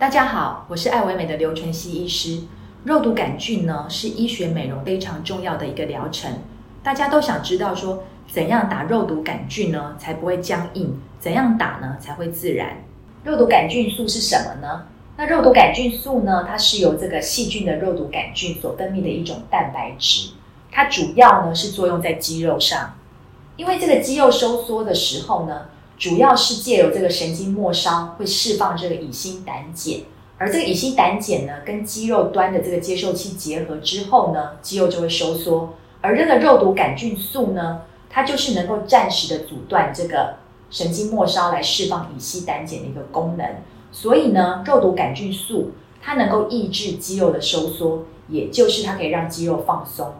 大家好，我是爱唯美的刘淳熙医师。肉毒杆菌呢，是医学美容非常重要的一个疗程。大家都想知道说，怎样打肉毒杆菌呢，才不会僵硬？怎样打呢，才会自然？肉毒杆菌素是什么呢？那肉毒杆菌素呢，它是由这个细菌的肉毒杆菌所分泌的一种蛋白质。它主要呢是作用在肌肉上，因为这个肌肉收缩的时候呢，主要是借由这个神经末梢会释放这个乙酰胆碱，而这个乙酰胆碱呢，跟肌肉端的这个接受器结合之后呢，肌肉就会收缩。而这个肉毒杆菌素呢，它就是能够暂时的阻断这个神经末梢来释放乙酰胆碱的一个功能。所以呢，肉毒杆菌素它能够抑制肌肉的收缩，也就是它可以让肌肉放松。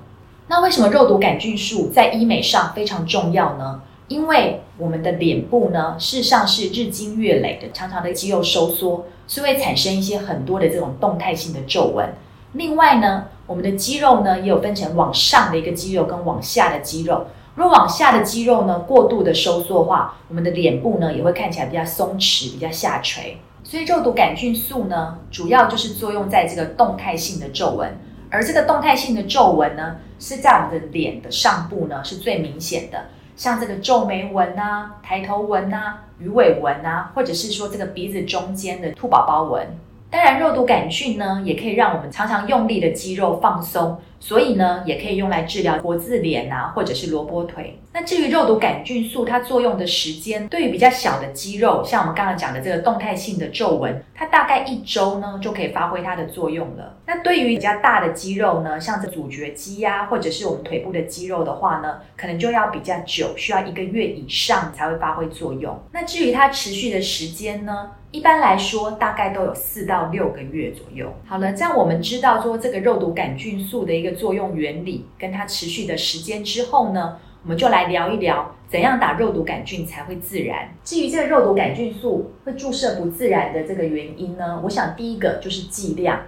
那为什么肉毒杆菌素在医美上非常重要呢？因为我们的脸部呢，事实上是日积月累的，常常的肌肉收缩，所以会产生一些很多的这种动态性的皱纹。另外呢，我们的肌肉呢，也有分成往上的一个肌肉跟往下的肌肉。如果往下的肌肉呢，过度的收缩的话，我们的脸部呢，也会看起来比较松弛、比较下垂。所以肉毒杆菌素呢，主要就是作用在这个动态性的皱纹，而这个动态性的皱纹呢，是在我们的脸的上部呢，是最明显的。像这个皱眉纹啊、抬头纹啊、鱼尾纹啊，或者是说这个鼻子中间的兔宝宝纹。当然，肉毒杆菌呢，也可以让我们常常用力的肌肉放松。所以呢，也可以用来治疗国字脸啊，或者是萝卜腿。那至于肉毒杆菌素，它作用的时间，对于比较小的肌肉，像我们刚刚讲的这个动态性的皱纹，它大概一周呢就可以发挥它的作用了。那对于比较大的肌肉呢，像这阻绝肌呀、或者是我们腿部的肌肉的话呢，可能就要比较久，需要一个月以上才会发挥作用。那至于它持续的时间呢，一般来说大概都有四到六个月左右。好了，这样我们知道说这个肉毒杆菌素的一个。作用原理跟它持续的时间之后呢，我们就来聊一聊怎样打肉毒杆菌才会自然。至于这个肉毒杆菌素会注射不自然的这个原因呢，我想第一个就是剂量，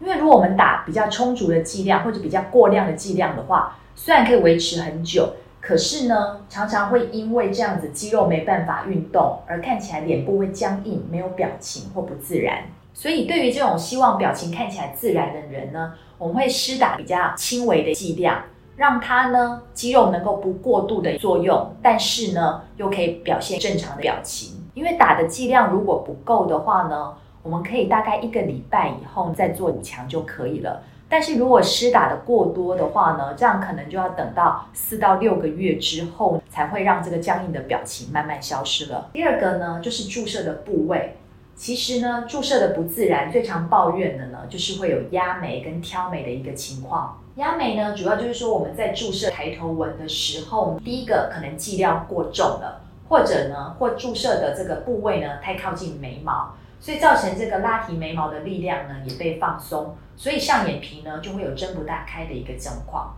因为如果我们打比较充足的剂量或者比较过量的剂量的话，虽然可以维持很久，可是呢，常常会因为这样子肌肉没办法运动而看起来脸部会僵硬、没有表情或不自然。所以，对于这种希望表情看起来自然的人呢，我们会施打比较轻微的剂量，让它呢肌肉能够不过度的作用，但是呢又可以表现正常的表情。因为打的剂量如果不够的话呢，我们可以大概一个礼拜以后再做补强就可以了。但是如果施打的过多的话呢，这样可能就要等到四到六个月之后才会让这个僵硬的表情慢慢消失了。第二个呢，就是注射的部位。其实呢，注射的不自然，最常抱怨的呢，就是会有压眉跟挑眉的一个情况。压眉呢，主要就是说我们在注射抬头纹的时候，第一个可能剂量过重了，或者呢，或注射的这个部位呢太靠近眉毛，所以造成这个拉提眉毛的力量呢也被放松，所以上眼皮呢就会有睁不大开的一个状况。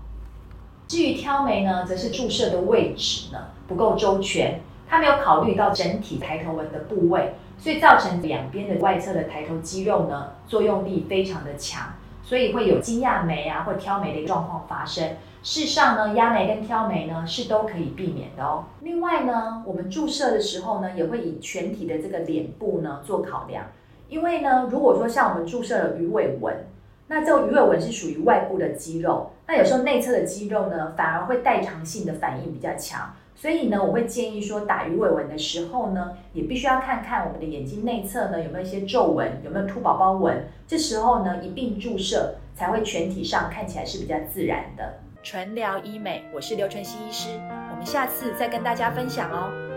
至于挑眉呢，则是注射的位置呢不够周全，它没有考虑到整体抬头纹的部位。所以造成两边的外侧的抬头肌肉呢，作用力非常的强，所以会有惊讶眉啊或挑眉的一个状况发生。事实上呢，压眉跟挑眉呢是都可以避免的哦。另外呢，我们注射的时候呢，也会以全体的这个脸部呢做考量，因为呢，如果说像我们注射了鱼尾纹，那这鱼尾纹是属于外部的肌肉，那有时候内侧的肌肉呢反而会代偿性的反应比较强。所以呢，我会建议说，打鱼尾纹的时候呢，也必须要看看我们的眼睛内侧呢有没有一些皱纹，有没有凸宝宝纹。这时候呢，一并注射才会全体上看起来是比较自然的。纯聊医美，我是刘淳熙医师，我们下次再跟大家分享哦。